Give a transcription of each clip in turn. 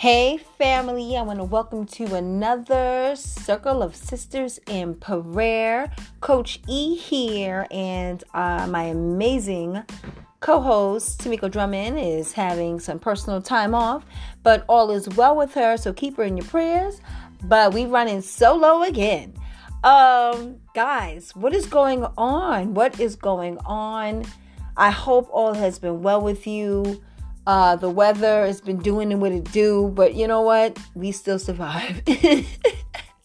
Hey, family, I want to welcome to another Circle of Sisters in Prayer. Coach E here, and uh, my amazing co host, Tamiko Drummond, is having some personal time off, but all is well with her, so keep her in your prayers. But we running solo again. Um, guys, what is going on? What is going on? I hope all has been well with you. Uh, the weather has been doing what it do, but you know what? We still survive. I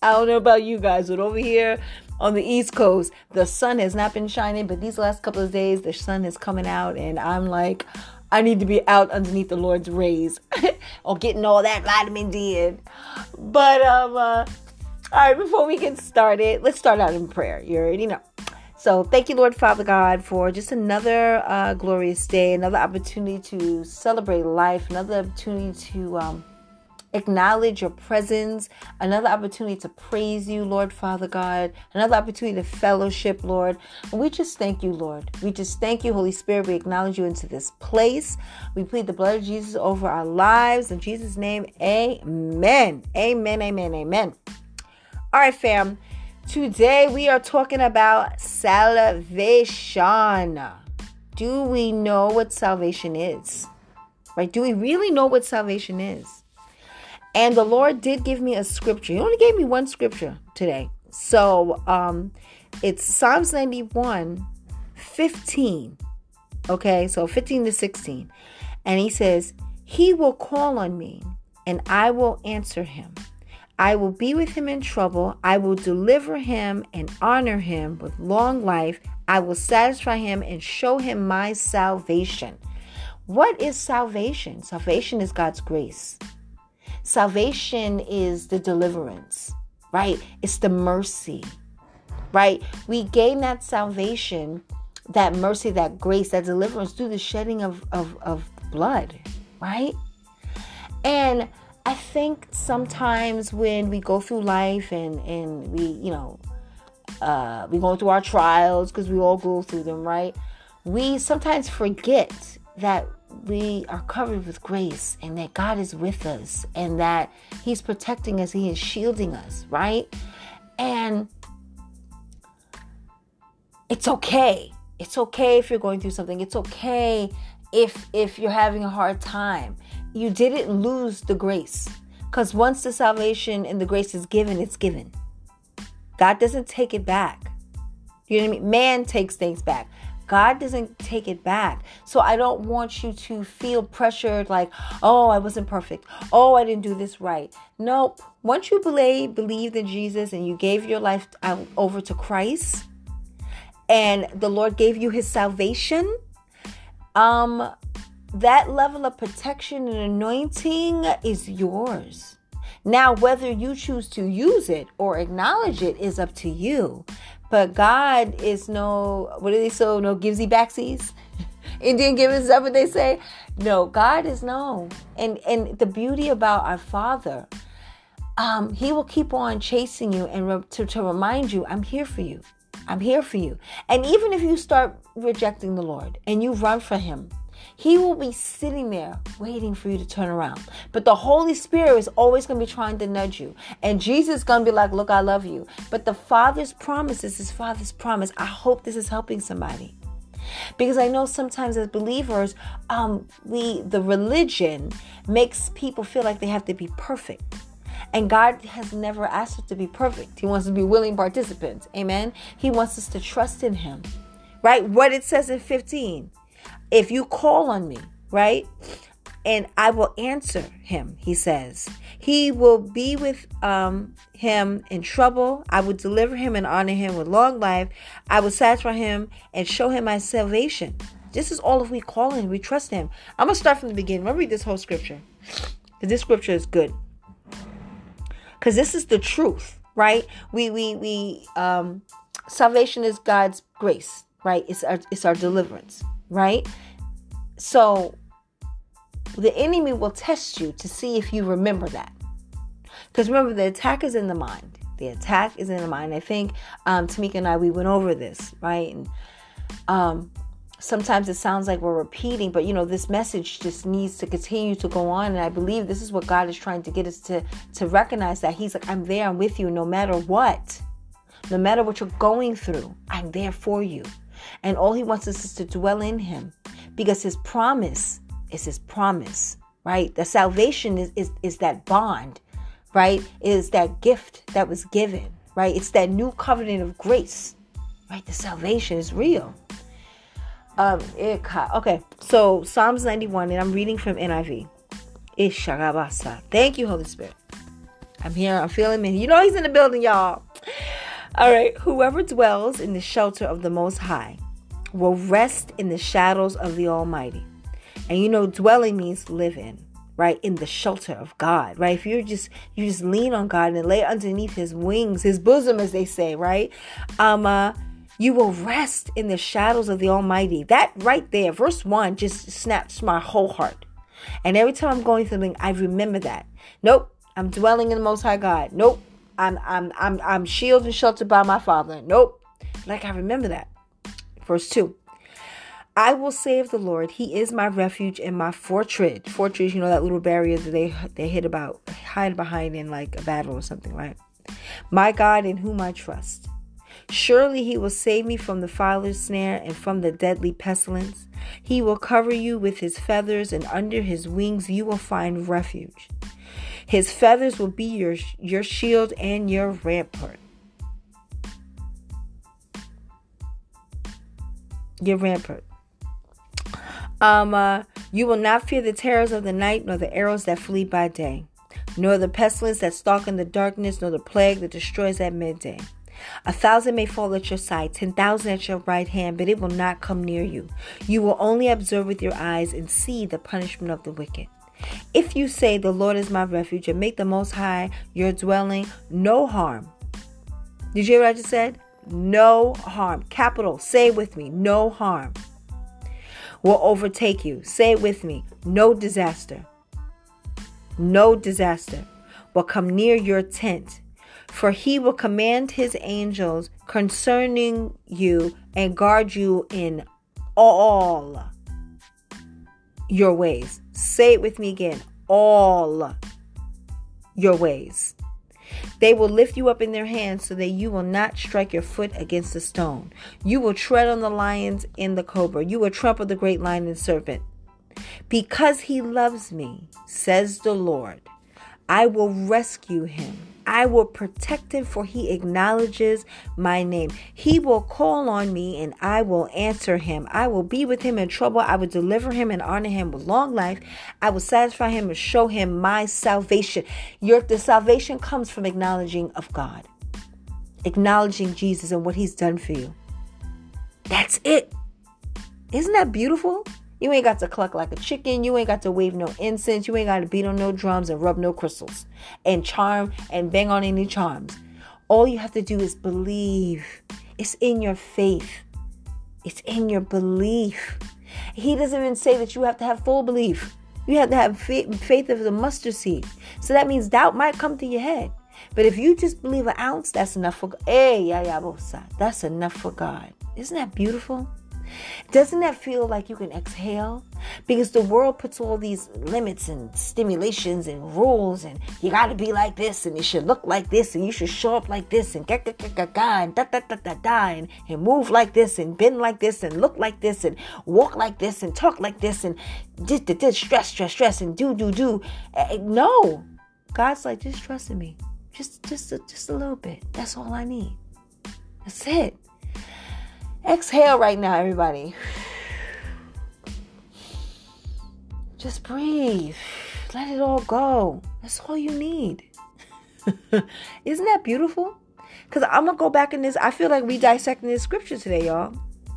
don't know about you guys, but over here on the East Coast, the sun has not been shining, but these last couple of days, the sun is coming out, and I'm like, I need to be out underneath the Lord's rays or getting all that vitamin D in. But um, uh, all right, before we get started, let's start out in prayer. You already know. So thank you, Lord Father God, for just another uh, glorious day, another opportunity to celebrate life, another opportunity to um, acknowledge your presence, another opportunity to praise you, Lord Father God, another opportunity to fellowship, Lord. And we just thank you, Lord. We just thank you, Holy Spirit. We acknowledge you into this place. We plead the blood of Jesus over our lives. In Jesus' name, amen. Amen, amen, amen. All right, fam. Today we are talking about salvation. Do we know what salvation is? Right? Do we really know what salvation is? And the Lord did give me a scripture. He only gave me one scripture today. So um it's Psalms 91, 15. Okay, so 15 to 16. And he says, He will call on me, and I will answer him. I will be with him in trouble. I will deliver him and honor him with long life. I will satisfy him and show him my salvation. What is salvation? Salvation is God's grace. Salvation is the deliverance, right? It's the mercy, right? We gain that salvation, that mercy, that grace, that deliverance through the shedding of, of, of blood, right? And I think sometimes when we go through life and and we, you know, uh, we go through our trials because we all go through them, right? We sometimes forget that we are covered with grace and that God is with us and that He's protecting us, He is shielding us, right? And it's okay. It's okay if you're going through something. It's okay if if you're having a hard time you didn't lose the grace. Because once the salvation and the grace is given, it's given. God doesn't take it back. You know what I mean? Man takes things back. God doesn't take it back. So I don't want you to feel pressured like, oh, I wasn't perfect. Oh, I didn't do this right. Nope. Once you believe, believed in Jesus and you gave your life over to Christ and the Lord gave you his salvation, um, that level of protection and anointing is yours. Now, whether you choose to use it or acknowledge it is up to you. But God is no, what do they say? No givesy backsies? Indian givers, is that what they say? No, God is no. And and the beauty about our Father, um, He will keep on chasing you and re- to, to remind you, I'm here for you. I'm here for you. And even if you start rejecting the Lord and you run for Him, he will be sitting there waiting for you to turn around. But the Holy Spirit is always going to be trying to nudge you. And Jesus is going to be like, Look, I love you. But the Father's promise is His Father's promise. I hope this is helping somebody. Because I know sometimes as believers, um, we the religion makes people feel like they have to be perfect. And God has never asked us to be perfect. He wants us to be willing participants. Amen. He wants us to trust in Him. Right? What it says in 15 if you call on me, right? And I will answer him, he says. He will be with um, him in trouble. I will deliver him and honor him with long life. I will satisfy him and show him my salvation. This is all if we call him, we trust him. I'm going to start from the beginning. I'm going to read this whole scripture. Because this scripture is good. Because this is the truth, right? We, we, we, um, salvation is God's grace, right? It's our, it's our deliverance right? So the enemy will test you to see if you remember that. Because remember, the attack is in the mind. The attack is in the mind. I think um, Tamiko and I we went over this, right? And um, sometimes it sounds like we're repeating, but you know, this message just needs to continue to go on. And I believe this is what God is trying to get us to, to recognize that He's like, I'm there, I'm with you no matter what. No matter what you're going through, I'm there for you. And all He wants us is to dwell in Him because His promise is His promise, right? The salvation is, is, is that bond, right? Is that gift that was given, right? It's that new covenant of grace, right? The salvation is real. Um, okay, so Psalms 91, and I'm reading from NIV. Thank you, Holy Spirit. I'm here. I'm feeling him. You know he's in the building, y'all. All right. Whoever dwells in the shelter of the Most High will rest in the shadows of the Almighty. And you know, dwelling means live in, right? In the shelter of God, right? If you just you just lean on God and lay underneath His wings, His bosom, as they say, right? Um, uh, you will rest in the shadows of the Almighty. That right there, verse 1 just snaps my whole heart. And every time I'm going through something, I remember that. Nope, I'm dwelling in the Most High God. Nope, I'm I'm I'm I'm shielded and sheltered by my Father. Nope, like I remember that. Verse two. I will save the Lord, He is my refuge and my fortress. Fortress, you know that little barrier that they they hid about, hide behind in like a battle or something, right? My God, in whom I trust. Surely he will save me from the fowler's snare and from the deadly pestilence. He will cover you with his feathers, and under his wings you will find refuge. His feathers will be your, your shield and your rampart. Your rampart. Um, uh, you will not fear the terrors of the night, nor the arrows that flee by day, nor the pestilence that stalk in the darkness, nor the plague that destroys at midday. A thousand may fall at your side, ten thousand at your right hand, but it will not come near you. You will only observe with your eyes and see the punishment of the wicked. If you say, The Lord is my refuge, and make the Most High your dwelling, no harm. Did you hear what I just said? No harm. Capital, say with me, no harm will overtake you. Say with me, no disaster. No disaster will come near your tent for he will command his angels concerning you and guard you in all your ways. Say it with me again all your ways. They will lift you up in their hands so that you will not strike your foot against a stone. You will tread on the lions and the cobra. You will trample the great lion and serpent. Because he loves me, says the Lord, I will rescue him. I will protect him, for he acknowledges my name. He will call on me, and I will answer him. I will be with him in trouble. I will deliver him and honor him with long life. I will satisfy him and show him my salvation. Your the salvation comes from acknowledging of God, acknowledging Jesus and what he's done for you. That's it. Isn't that beautiful? You ain't got to cluck like a chicken. You ain't got to wave no incense. You ain't got to beat on no drums and rub no crystals and charm and bang on any charms. All you have to do is believe. It's in your faith, it's in your belief. He doesn't even say that you have to have full belief. You have to have faith of the mustard seed. So that means doubt might come to your head. But if you just believe an ounce, that's enough for God. Hey, That's enough for God. Isn't that beautiful? Doesn't that feel like you can exhale? Because the world puts all these limits and stimulations and rules, and you got to be like this, and you should look like this, and you should show up like this, and ga ga ga ga ga, and da da da da da, and, and move like this, and bend like this, and look like this, and walk like this, and talk like this, and just stress, stress, stress, and do, do, do. Uh, no, God's like, just trust in me, just, just, just a little bit. That's all I need. That's it. Exhale right now, everybody. Just breathe. Let it all go. That's all you need. Isn't that beautiful? Because I'm going to go back in this. I feel like we dissecting this scripture today, y'all.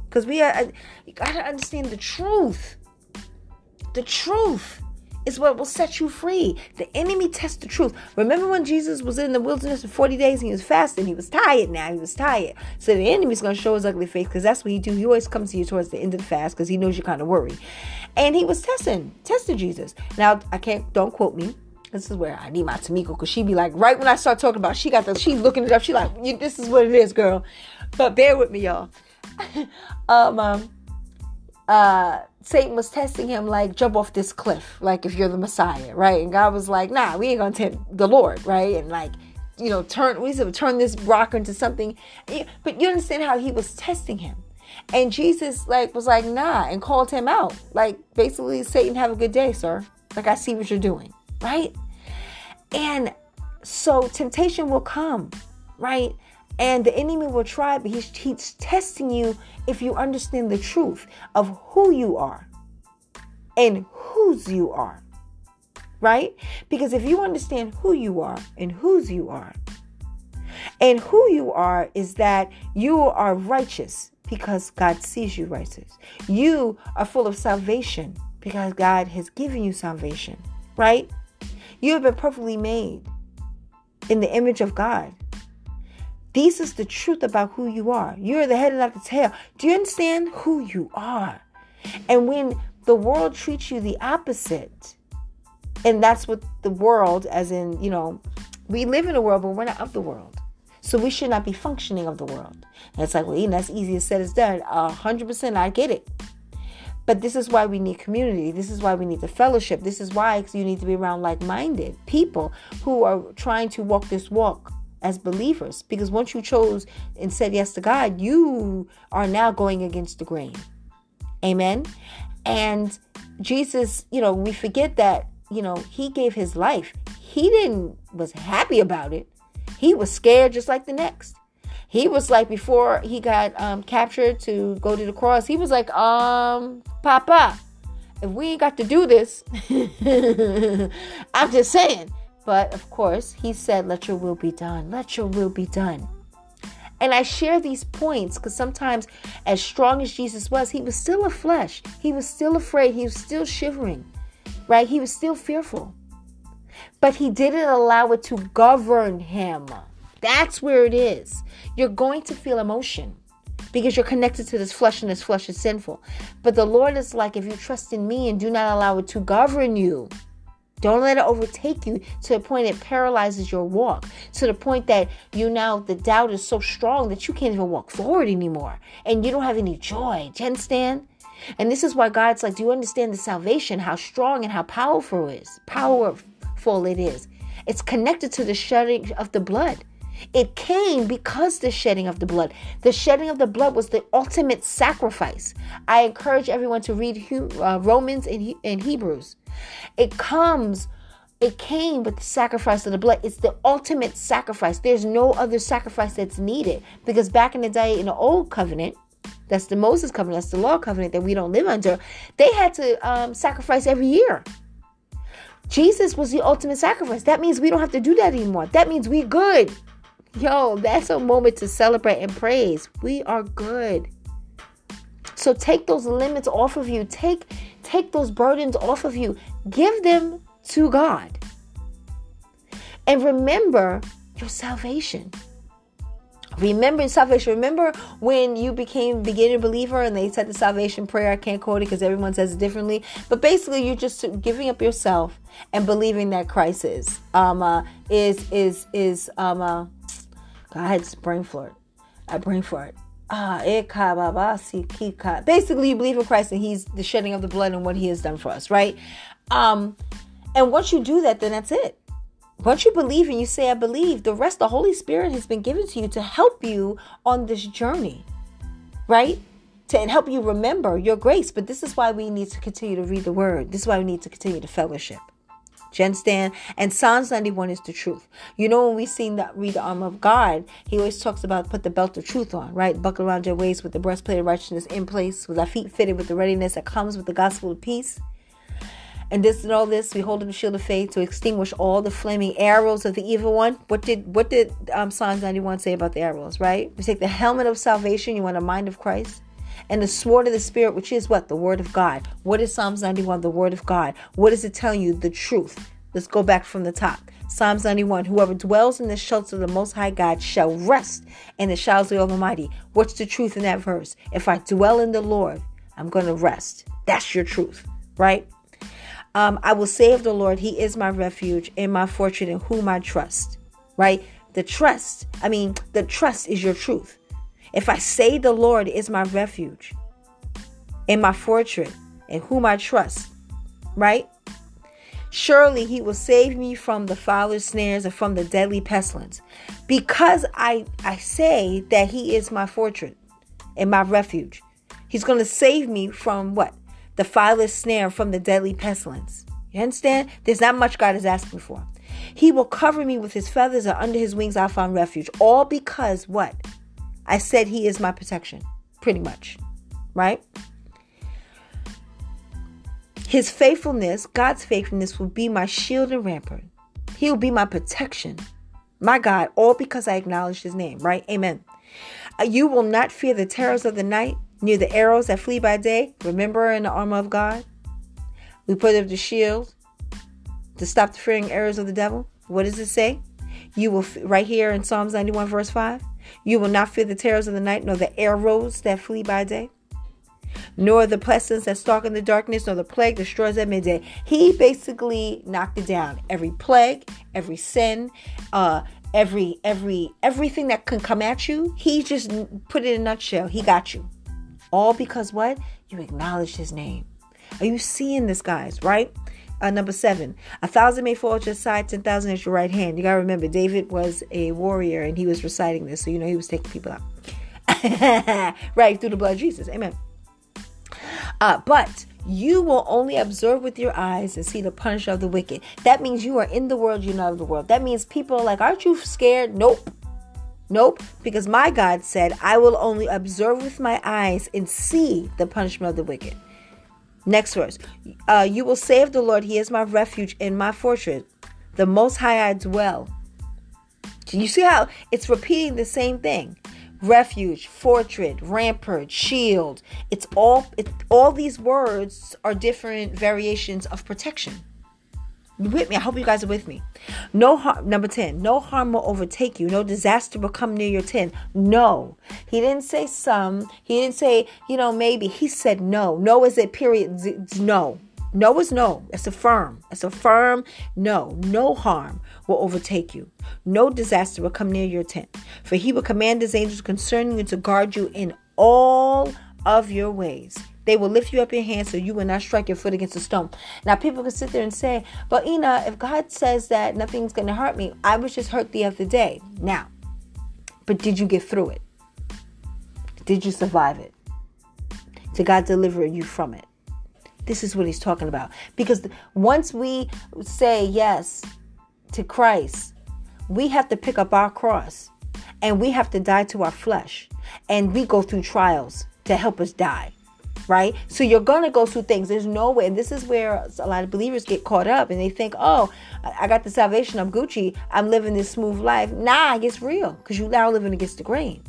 Because we you got to understand the truth. The truth is what will set you free. The enemy tests the truth. Remember when Jesus was in the wilderness for 40 days and he was fasting? He was tired now. He was tired. So the enemy's going to show his ugly face because that's what he do. He always comes to you towards the end of the fast because he knows you're kind of worried. And he was testing, testing Jesus. Now, I can't, don't quote me. This is where I need my Tamiko because she be like, right when I start talking about, she got the, she looking it up. She like, this is what it is, girl. But bear with me, y'all. um, um uh, Satan was testing him like, jump off this cliff, like if you're the Messiah, right? And God was like, nah, we ain't gonna tempt the Lord, right? And like, you know, turn we said turn this rock into something. But you understand how he was testing him. And Jesus like was like, nah, and called him out. Like basically, Satan, have a good day, sir. Like I see what you're doing, right? And so temptation will come, right? And the enemy will try, but he's, he's testing you if you understand the truth of who you are and whose you are. Right? Because if you understand who you are and whose you are, and who you are is that you are righteous because God sees you righteous. You are full of salvation because God has given you salvation, right? You have been perfectly made in the image of God. This is the truth about who you are. You're the head and not the tail. Do you understand who you are? And when the world treats you the opposite, and that's what the world, as in, you know, we live in a world, but we're not of the world. So we should not be functioning of the world. And it's like, well, Eden, that's easier said as done. A hundred percent, I get it. But this is why we need community. This is why we need the fellowship. This is why you need to be around like-minded people who are trying to walk this walk as believers because once you chose and said yes to God, you are now going against the grain. Amen. And Jesus, you know, we forget that, you know, he gave his life. He didn't was happy about it. He was scared just like the next. He was like before he got um, captured to go to the cross, he was like, um, Papa, if we ain't got to do this, I'm just saying, but of course, he said, Let your will be done. Let your will be done. And I share these points because sometimes, as strong as Jesus was, he was still a flesh. He was still afraid. He was still shivering, right? He was still fearful. But he didn't allow it to govern him. That's where it is. You're going to feel emotion because you're connected to this flesh and this flesh is sinful. But the Lord is like, if you trust in me and do not allow it to govern you, don't let it overtake you to the point it paralyzes your walk, to the point that you now, the doubt is so strong that you can't even walk forward anymore and you don't have any joy. Do you understand? And this is why God's like, do you understand the salvation, how strong and how powerful it is? Powerful it is. It's connected to the shedding of the blood. It came because the shedding of the blood. The shedding of the blood was the ultimate sacrifice. I encourage everyone to read uh, Romans and, and Hebrews. It comes, it came with the sacrifice of the blood. It's the ultimate sacrifice. There's no other sacrifice that's needed because back in the day in the old covenant, that's the Moses covenant, that's the law covenant that we don't live under, they had to um, sacrifice every year. Jesus was the ultimate sacrifice. That means we don't have to do that anymore. That means we good. Yo, that's a moment to celebrate and praise. We are good. So take those limits off of you. Take take those burdens off of you. Give them to God. And remember your salvation. Remember salvation. Remember when you became beginner believer and they said the salvation prayer. I can't quote it because everyone says it differently. But basically, you're just giving up yourself and believing that Christ is um uh, is is is um uh, I had brain fart. I brain fart. Ah, Basically, you believe in Christ and He's the shedding of the blood and what He has done for us, right? Um, and once you do that, then that's it. Once you believe and you say, I believe, the rest, the Holy Spirit has been given to you to help you on this journey, right? To help you remember your grace. But this is why we need to continue to read the word. This is why we need to continue to fellowship. Do you? And Psalms 91 is the truth. You know, when we seen that read the armor of God, he always talks about put the belt of truth on, right? Buckle around your waist with the breastplate of righteousness in place, with our feet fitted with the readiness that comes with the gospel of peace. And this and all this, we hold up the shield of faith to extinguish all the flaming arrows of the evil one. What did what did um, Psalms 91 say about the arrows, right? We take the helmet of salvation, you want a mind of Christ and the sword of the Spirit, which is what? The Word of God. What is Psalms 91? The Word of God. What is it telling you? The truth. Let's go back from the top. Psalms 91 Whoever dwells in the shelter of the Most High God shall rest in the shadows of the Almighty. What's the truth in that verse? If I dwell in the Lord, I'm going to rest. That's your truth, right? Um, I will say of the Lord, He is my refuge and my fortune in whom I trust, right? The trust, I mean, the trust is your truth. If I say the Lord is my refuge, and my fortress, in whom I trust. Right? Surely he will save me from the fowler's snares and from the deadly pestilence. Because I, I say that he is my fortress and my refuge. He's going to save me from what? The fowler's snare, from the deadly pestilence. You understand? There's not much God is asking for. He will cover me with his feathers, and under his wings I find refuge. All because what? I said he is my protection. Pretty much. Right? His faithfulness, God's faithfulness, will be my shield and rampart. He will be my protection. My God, all because I acknowledge his name, right? Amen. Uh, you will not fear the terrors of the night, near the arrows that flee by day. Remember in the armor of God? We put up the shield to stop the fearing arrows of the devil. What does it say? You will, right here in Psalms 91, verse 5, you will not fear the terrors of the night, nor the arrows that flee by day nor the pestilence that stalk in the darkness, nor the plague destroys at midday. He basically knocked it down. Every plague, every sin, uh, every every everything that can come at you, he just put it in a nutshell. He got you. All because what? You acknowledge his name. Are you seeing this, guys? Right? Uh, number seven, a thousand may fall at your side, ten thousand at your right hand. You gotta remember, David was a warrior and he was reciting this, so you know he was taking people out. right through the blood of Jesus. Amen. Uh, but you will only observe with your eyes and see the punishment of the wicked. That means you are in the world, you're not of the world. That means people are like, aren't you scared? Nope. Nope. Because my God said, I will only observe with my eyes and see the punishment of the wicked. Next verse. Uh, you will of the Lord, He is my refuge and my fortress. The Most High I dwell. You see how it's repeating the same thing refuge, fortress, rampart, shield. It's all it, all these words are different variations of protection. With me? I hope you guys are with me. No harm. Number ten. No harm will overtake you. No disaster will come near your tent. No, he didn't say some. He didn't say you know maybe. He said no. No is a period. No. No is no. It's a firm. It's a firm no. No harm will overtake you. No disaster will come near your tent. For he will command his angels concerning you to guard you in all of your ways. They will lift you up your hand so you will not strike your foot against a stone. Now, people can sit there and say, But Ena, if God says that nothing's going to hurt me, I was just hurt the other day. Now, but did you get through it? Did you survive it? Did God deliver you from it? This is what he's talking about. Because once we say yes to Christ, we have to pick up our cross and we have to die to our flesh. And we go through trials to help us die. Right? So you're going to go through things. There's no way. And this is where a lot of believers get caught up and they think, oh, I got the salvation. I'm Gucci. I'm living this smooth life. Nah, it gets real because you're now living against the grain.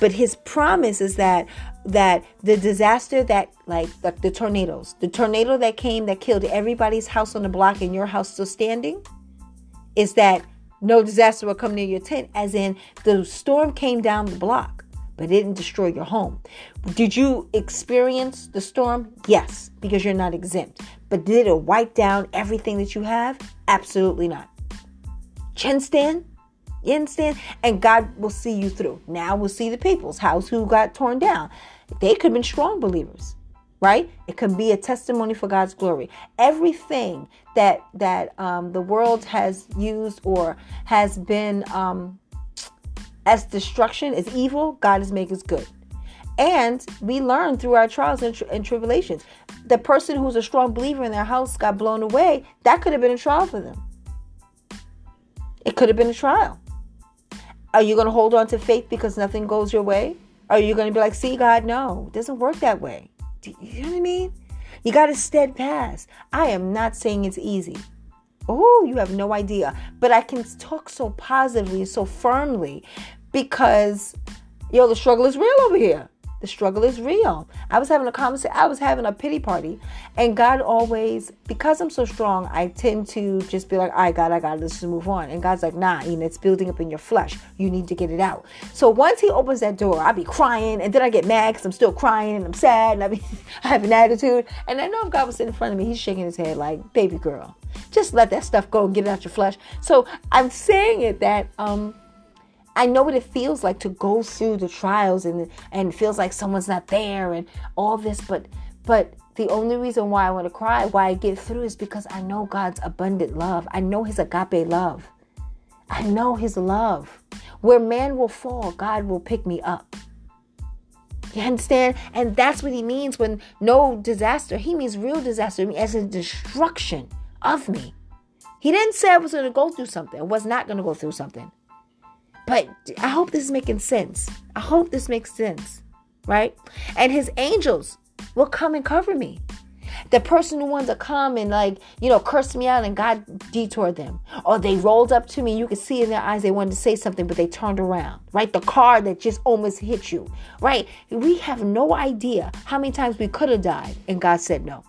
But his promise is that that the disaster that like the, the tornadoes, the tornado that came that killed everybody's house on the block and your house still standing, is that no disaster will come near your tent, as in the storm came down the block, but it didn't destroy your home. Did you experience the storm? Yes, because you're not exempt. But did it wipe down everything that you have? Absolutely not. Chin stand? You understand? And God will see you through. Now we'll see the people's house who got torn down. They could have been strong believers, right? It could be a testimony for God's glory. Everything that that um, the world has used or has been um, as destruction, is evil, God is making good. And we learn through our trials and, tri- and tribulations. The person who's a strong believer in their house got blown away. That could have been a trial for them. It could have been a trial. Are you going to hold on to faith because nothing goes your way? Are you going to be like, see, God, no, it doesn't work that way? Do you know what I mean? You got to steadfast. I am not saying it's easy. Oh, you have no idea. But I can talk so positively, so firmly because, yo, the struggle is real over here. The struggle is real. I was having a conversation, I was having a pity party, and God always, because I'm so strong, I tend to just be like, right, God, I got this to move on. And God's like, nah, know, it's building up in your flesh. You need to get it out. So once He opens that door, I be crying, and then I get mad because I'm still crying and I'm sad, and I, be, I have an attitude. And I know if God was sitting in front of me, He's shaking His head like, baby girl, just let that stuff go and get it out your flesh. So I'm saying it that, um, I know what it feels like to go through the trials and and feels like someone's not there and all this, but but the only reason why I want to cry, why I get through is because I know God's abundant love. I know his agape love. I know his love. Where man will fall, God will pick me up. You understand? And that's what he means when no disaster. He means real disaster, as in destruction of me. He didn't say I was going to go through something. I was not going to go through something. But I hope this is making sense. I hope this makes sense, right? And his angels will come and cover me. The person who wanted to come and like, you know, curse me out and God detoured them. Or they rolled up to me, you could see in their eyes they wanted to say something, but they turned around. Right? The car that just almost hit you. Right? We have no idea how many times we could have died and God said no.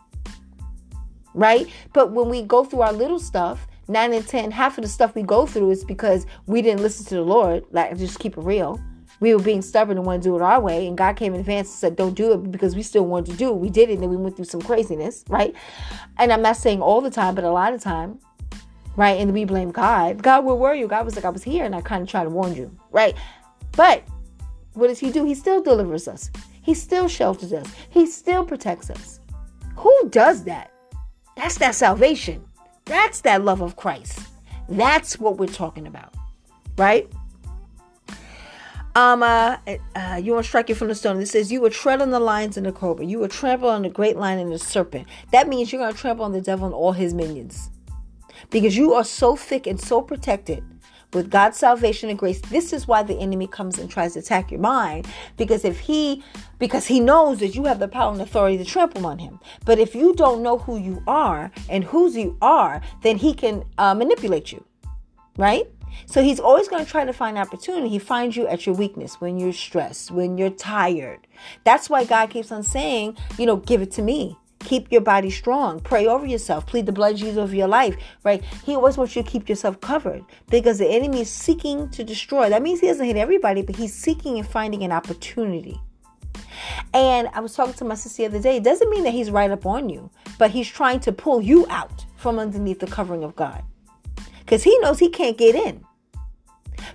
Right? But when we go through our little stuff, nine and ten, half of the stuff we go through is because we didn't listen to the Lord. Like just keep it real we were being stubborn and want to do it our way, and God came in advance and said, Don't do it because we still wanted to do it. We did it, and then we went through some craziness, right? And I'm not saying all the time, but a lot of time, right? And we blame God. God, where were you? God was like, I was here, and I kind of tried to warn you, right? But what does He do? He still delivers us, He still shelters us, He still protects us. Who does that? That's that salvation. That's that love of Christ. That's what we're talking about, right? Um, uh, uh, you will strike you from the stone. It says, You will tread on the lions and the cobra. You will trample on the great lion and the serpent. That means you're going to trample on the devil and all his minions. Because you are so thick and so protected with God's salvation and grace. This is why the enemy comes and tries to attack your mind. Because if he, because he knows that you have the power and authority to trample on him. But if you don't know who you are and whose you are, then he can uh, manipulate you. Right? So he's always going to try to find opportunity. He finds you at your weakness when you're stressed, when you're tired. That's why God keeps on saying, you know, give it to me. Keep your body strong. Pray over yourself. Plead the blood of Jesus over your life, right? He always wants you to keep yourself covered because the enemy is seeking to destroy. That means he doesn't hit everybody, but he's seeking and finding an opportunity. And I was talking to my sister the other day. It doesn't mean that he's right up on you, but he's trying to pull you out from underneath the covering of God because he knows he can't get in.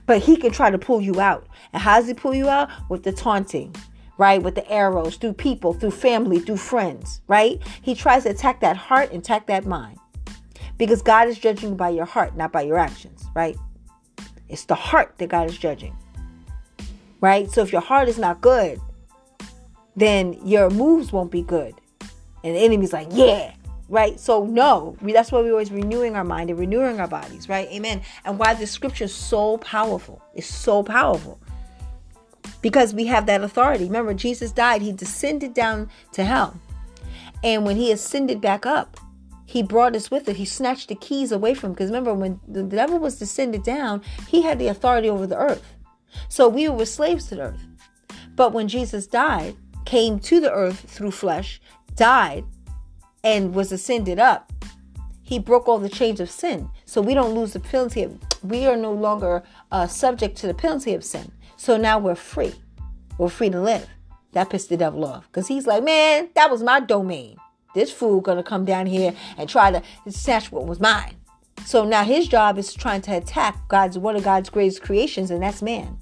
But he can try to pull you out. And how does he pull you out? With the taunting, right? With the arrows, through people, through family, through friends, right? He tries to attack that heart and attack that mind. Because God is judging you by your heart, not by your actions, right? It's the heart that God is judging, right? So if your heart is not good, then your moves won't be good. And the enemy's like, yeah, right? So no, we, that's why we're always renewing our mind and renewing our bodies, right? Amen. And why the scripture is so powerful. It's so powerful. Because we have that authority. Remember, Jesus died, he descended down to hell. And when he ascended back up, he brought us with it. He snatched the keys away from Because remember, when the devil was descended down, he had the authority over the earth. So we were slaves to the earth. But when Jesus died, came to the earth through flesh, died, and was ascended up, he broke all the chains of sin. So we don't lose the penalty of, we are no longer uh, subject to the penalty of sin. So now we're free. We're free to live. That pissed the devil off because he's like, man, that was my domain. This fool gonna come down here and try to snatch what was mine. So now his job is trying to attack God's one of God's greatest creations, and that's man.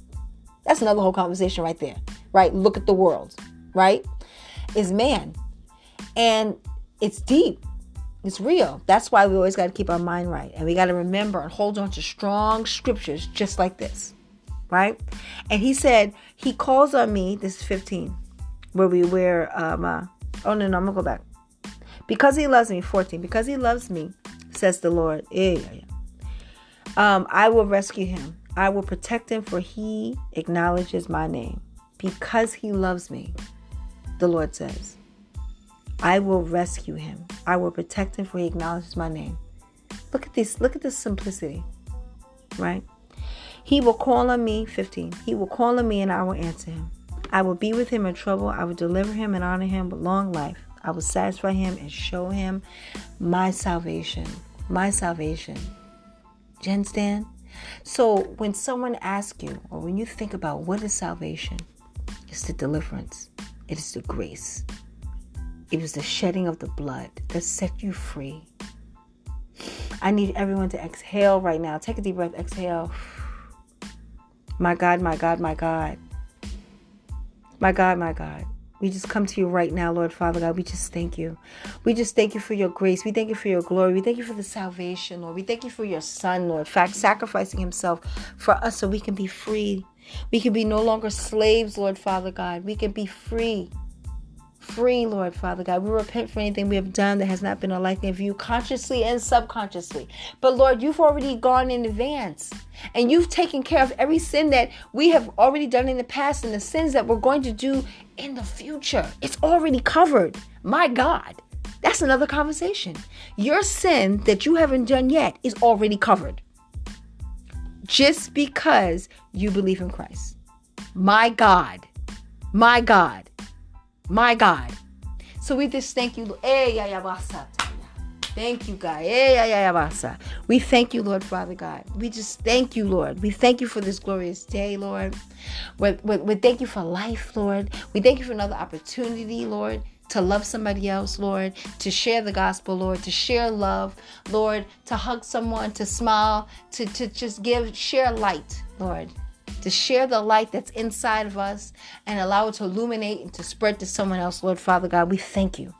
That's another whole conversation right there, right? Look at the world, right? Is man. And it's deep. It's real. That's why we always got to keep our mind right. And we got to remember and hold on to strong scriptures just like this. Right? And he said, He calls on me, this is 15, where we wear, um, uh, oh no, no, I'm to go back. Because he loves me, 14, because he loves me, says the Lord, yeah, yeah, yeah. Um, I will rescue him. I will protect him, for he acknowledges my name. Because he loves me, the Lord says. I will rescue him. I will protect him for he acknowledges my name. Look at this, look at this simplicity. Right? He will call on me, 15. He will call on me and I will answer him. I will be with him in trouble. I will deliver him and honor him with long life. I will satisfy him and show him my salvation. My salvation. Do you? So when someone asks you, or when you think about what is salvation, it's the deliverance, it is the grace, it was the shedding of the blood that set you free. I need everyone to exhale right now. Take a deep breath, exhale. My God, my God, my God. My God, my God. We just come to you right now, Lord Father God. We just thank you. We just thank you for your grace. We thank you for your glory. We thank you for the salvation, Lord. We thank you for your Son, Lord. In fact, sacrificing himself for us so we can be free. We can be no longer slaves, Lord Father God. We can be free free, Lord Father God. We repent for anything we have done that has not been a liking of you, consciously and subconsciously. But Lord, you've already gone in advance and you've taken care of every sin that we have already done in the past and the sins that we're going to do in the future. It's already covered. My God. That's another conversation. Your sin that you haven't done yet is already covered. Just because you believe in Christ. My God. My God. My God. So we just thank you. Eh, thank you, God. Eh, we thank you, Lord Father God. We just thank you, Lord. We thank you for this glorious day, Lord. We, we, we thank you for life, Lord. We thank you for another opportunity, Lord to love somebody else, Lord, to share the gospel, Lord, to share love, Lord, to hug someone, to smile, to, to just give, share light, Lord to share the light that's inside of us and allow it to illuminate and to spread to someone else, Lord Father God. We thank you.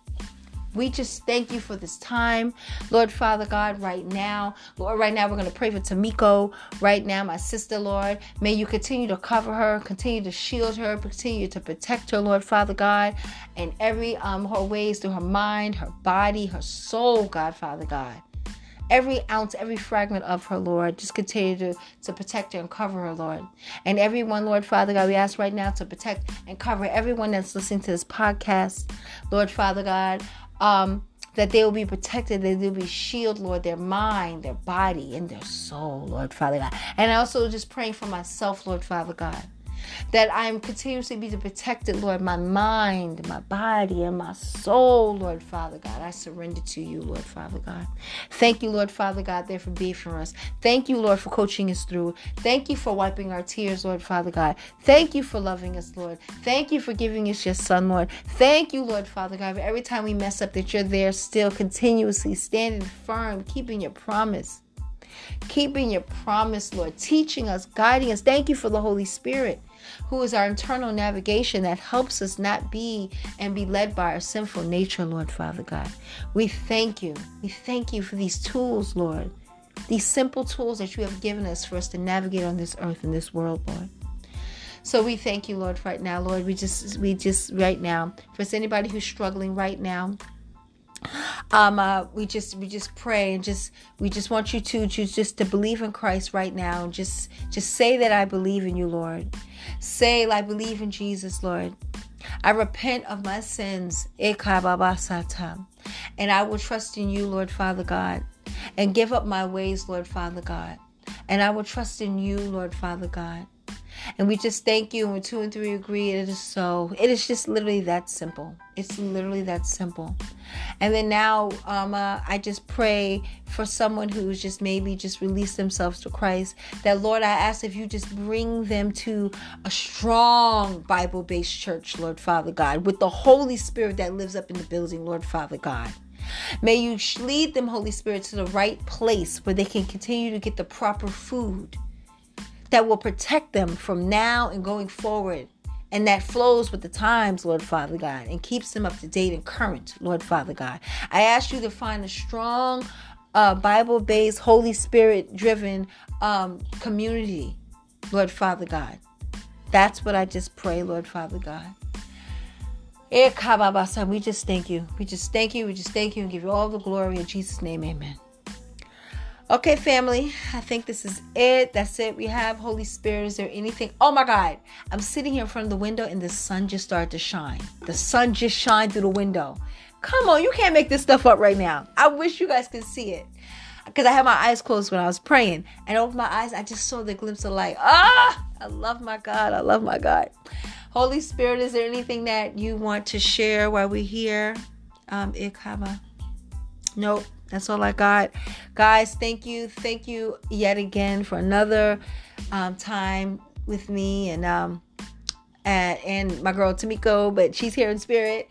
We just thank you for this time, Lord Father God, right now. Lord, right now we're going to pray for Tamiko. Right now, my sister, Lord, may you continue to cover her, continue to shield her, continue to protect her, Lord Father God, in every um her ways through her mind, her body, her soul, God Father God every ounce, every fragment of her, Lord. Just continue to, to protect her and cover her, Lord. And everyone, Lord Father God, we ask right now to protect and cover everyone that's listening to this podcast, Lord Father God. Um, that they will be protected, that they'll be shielded, Lord, their mind, their body, and their soul, Lord Father God. And I also just praying for myself, Lord Father God that I am continuously be protected, Lord, my mind, my body, and my soul, Lord Father God. I surrender to you, Lord Father God. Thank you, Lord Father God, there for being for us. Thank you, Lord, for coaching us through. Thank you for wiping our tears, Lord Father God. Thank you for loving us, Lord. Thank you for giving us your son, Lord. Thank you, Lord Father God, every time we mess up that you're there still continuously standing firm, keeping your promise keeping your promise, Lord, teaching us, guiding us. Thank you for the Holy Spirit who is our internal navigation that helps us not be and be led by our sinful nature, Lord Father God. We thank you. We thank you for these tools, Lord. These simple tools that you have given us for us to navigate on this earth and this world, Lord. So we thank you, Lord, right now, Lord. We just, we just, right now, for anybody who's struggling right now, um uh, we just we just pray and just we just want you to choose just to believe in christ right now. And just just say that i believe in you lord. Say i believe in jesus lord. I repent of my sins. And i will trust in you lord father god. And give up my ways lord father god. And i will trust in you lord father god and we just thank you. And when two and three agree, it is so. It is just literally that simple. It's literally that simple. And then now, um, uh, I just pray for someone who's just maybe just released themselves to Christ. That Lord, I ask if you just bring them to a strong Bible based church, Lord Father God, with the Holy Spirit that lives up in the building, Lord Father God. May you lead them, Holy Spirit, to the right place where they can continue to get the proper food that will protect them from now and going forward and that flows with the times, Lord Father God, and keeps them up to date and current, Lord Father God. I ask you to find a strong, uh, Bible based, Holy Spirit driven um, community, Lord Father God. That's what I just pray, Lord Father God. Eh, we just thank you. We just thank you. We just thank you and give you all the glory in Jesus' name. Amen. Okay, family, I think this is it. That's it. We have Holy Spirit. Is there anything? Oh my God. I'm sitting here in front of the window and the sun just started to shine. The sun just shined through the window. Come on, you can't make this stuff up right now. I wish you guys could see it. Because I had my eyes closed when I was praying. And over my eyes, I just saw the glimpse of light. Ah, I love my God. I love my God. Holy Spirit, is there anything that you want to share while we're here? Um, Ikaba. Nope. That's all I got. Guys, thank you. Thank you yet again for another um, time with me and um and, and my girl Tamiko, but she's here in spirit.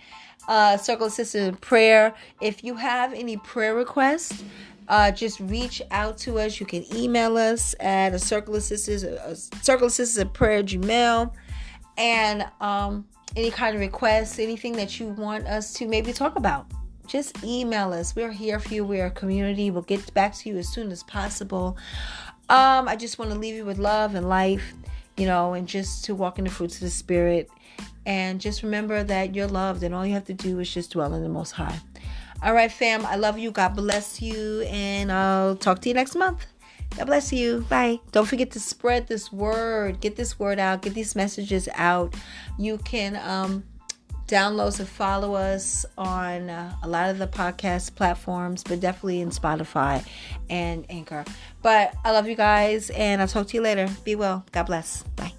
Uh, Circle of Sisters in Prayer. If you have any prayer requests, uh, just reach out to us. You can email us at a circle of sisters, a circle of sisters at prayer gmail, and um, any kind of requests, anything that you want us to maybe talk about. Just email us. We're here for you. We're a community. We'll get back to you as soon as possible. Um, I just want to leave you with love and life, you know, and just to walk in the fruits of the Spirit. And just remember that you're loved, and all you have to do is just dwell in the Most High. All right, fam. I love you. God bless you. And I'll talk to you next month. God bless you. Bye. Don't forget to spread this word. Get this word out. Get these messages out. You can um, download and follow us on uh, a lot of the podcast platforms, but definitely in Spotify and Anchor. But I love you guys, and I'll talk to you later. Be well. God bless. Bye.